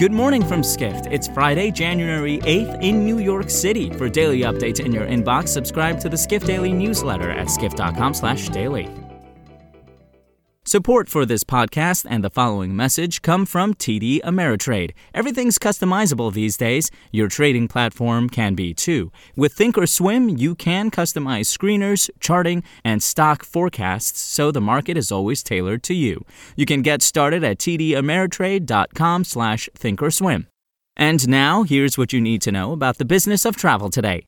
Good morning from Skift. It's Friday, January 8th in New York City. For daily updates in your inbox, subscribe to the Skift Daily newsletter at skift.com/daily. Support for this podcast and the following message come from TD Ameritrade. Everything's customizable these days. Your trading platform can be too. With Thinkorswim, you can customize screeners, charting, and stock forecasts so the market is always tailored to you. You can get started at tdameritrade.com/thinkorswim. And now, here's what you need to know about the business of travel today.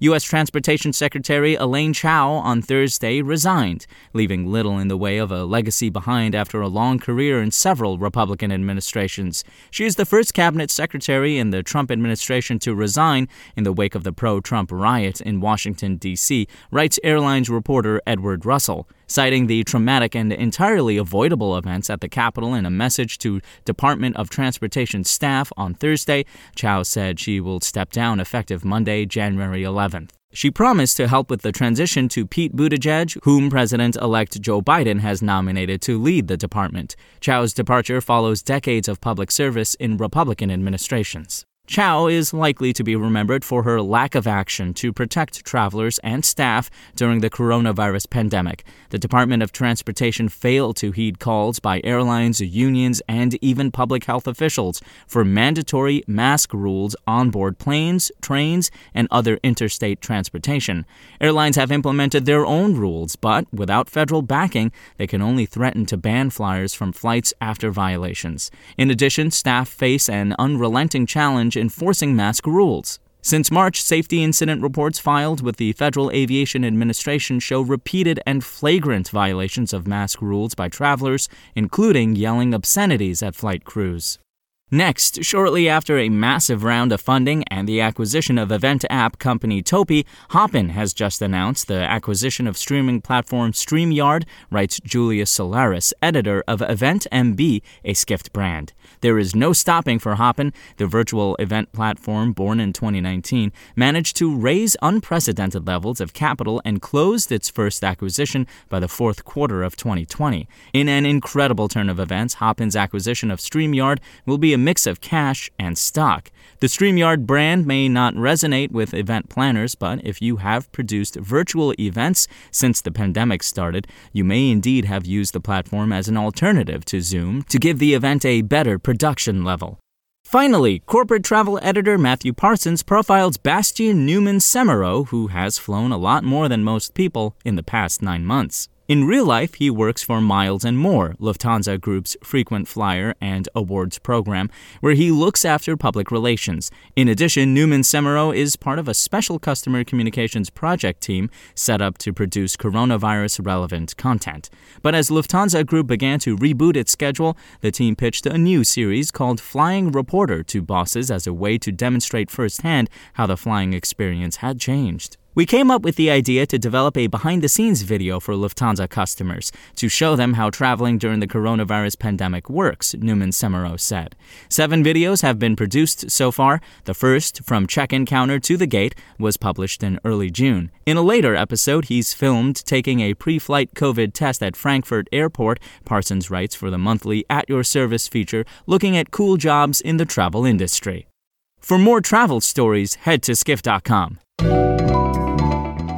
U.S. Transportation Secretary Elaine Chao on Thursday resigned, leaving little in the way of a legacy behind after a long career in several Republican administrations. She is the first cabinet secretary in the Trump administration to resign in the wake of the pro Trump riot in Washington, D.C., writes airlines reporter Edward Russell. Citing the traumatic and entirely avoidable events at the Capitol in a message to Department of Transportation staff on Thursday, Chao said she will step down effective Monday, January 11th. She promised to help with the transition to Pete Buttigieg, whom President elect Joe Biden has nominated to lead the department. Chao's departure follows decades of public service in Republican administrations. Chao is likely to be remembered for her lack of action to protect travelers and staff during the coronavirus pandemic. The Department of Transportation failed to heed calls by airlines, unions, and even public health officials for mandatory mask rules on board planes, trains, and other interstate transportation. Airlines have implemented their own rules, but without federal backing, they can only threaten to ban flyers from flights after violations. In addition, staff face an unrelenting challenge enforcing mask rules. Since March, safety incident reports filed with the Federal Aviation Administration show repeated and flagrant violations of mask rules by travelers, including yelling obscenities at flight crews. Next, shortly after a massive round of funding and the acquisition of event app company Topi, Hopin has just announced the acquisition of streaming platform StreamYard, writes Julius Solaris, editor of Event MB, a Skift brand. There is no stopping for Hopin. The virtual event platform, born in 2019, managed to raise unprecedented levels of capital and closed its first acquisition by the fourth quarter of 2020. In an incredible turn of events, Hopin's acquisition of StreamYard will be a mix of cash and stock. The StreamYard brand may not resonate with event planners, but if you have produced virtual events since the pandemic started, you may indeed have used the platform as an alternative to Zoom to give the event a better production level. Finally, corporate travel editor Matthew Parsons profiles Bastian Newman Semereau, who has flown a lot more than most people in the past nine months. In real life, he works for Miles and More, Lufthansa Group's frequent flyer and awards program, where he looks after public relations. In addition, Newman Semereau is part of a special customer communications project team set up to produce coronavirus relevant content. But as Lufthansa Group began to reboot its schedule, the team pitched a new series called Flying Reporter to bosses as a way to demonstrate firsthand how the flying experience had changed. We came up with the idea to develop a behind the scenes video for Lufthansa customers to show them how traveling during the coronavirus pandemic works, Newman Semereau said. Seven videos have been produced so far. The first, From Check In Counter to the Gate, was published in early June. In a later episode, he's filmed taking a pre flight COVID test at Frankfurt Airport, Parsons writes for the monthly At Your Service feature looking at cool jobs in the travel industry. For more travel stories, head to skift.com.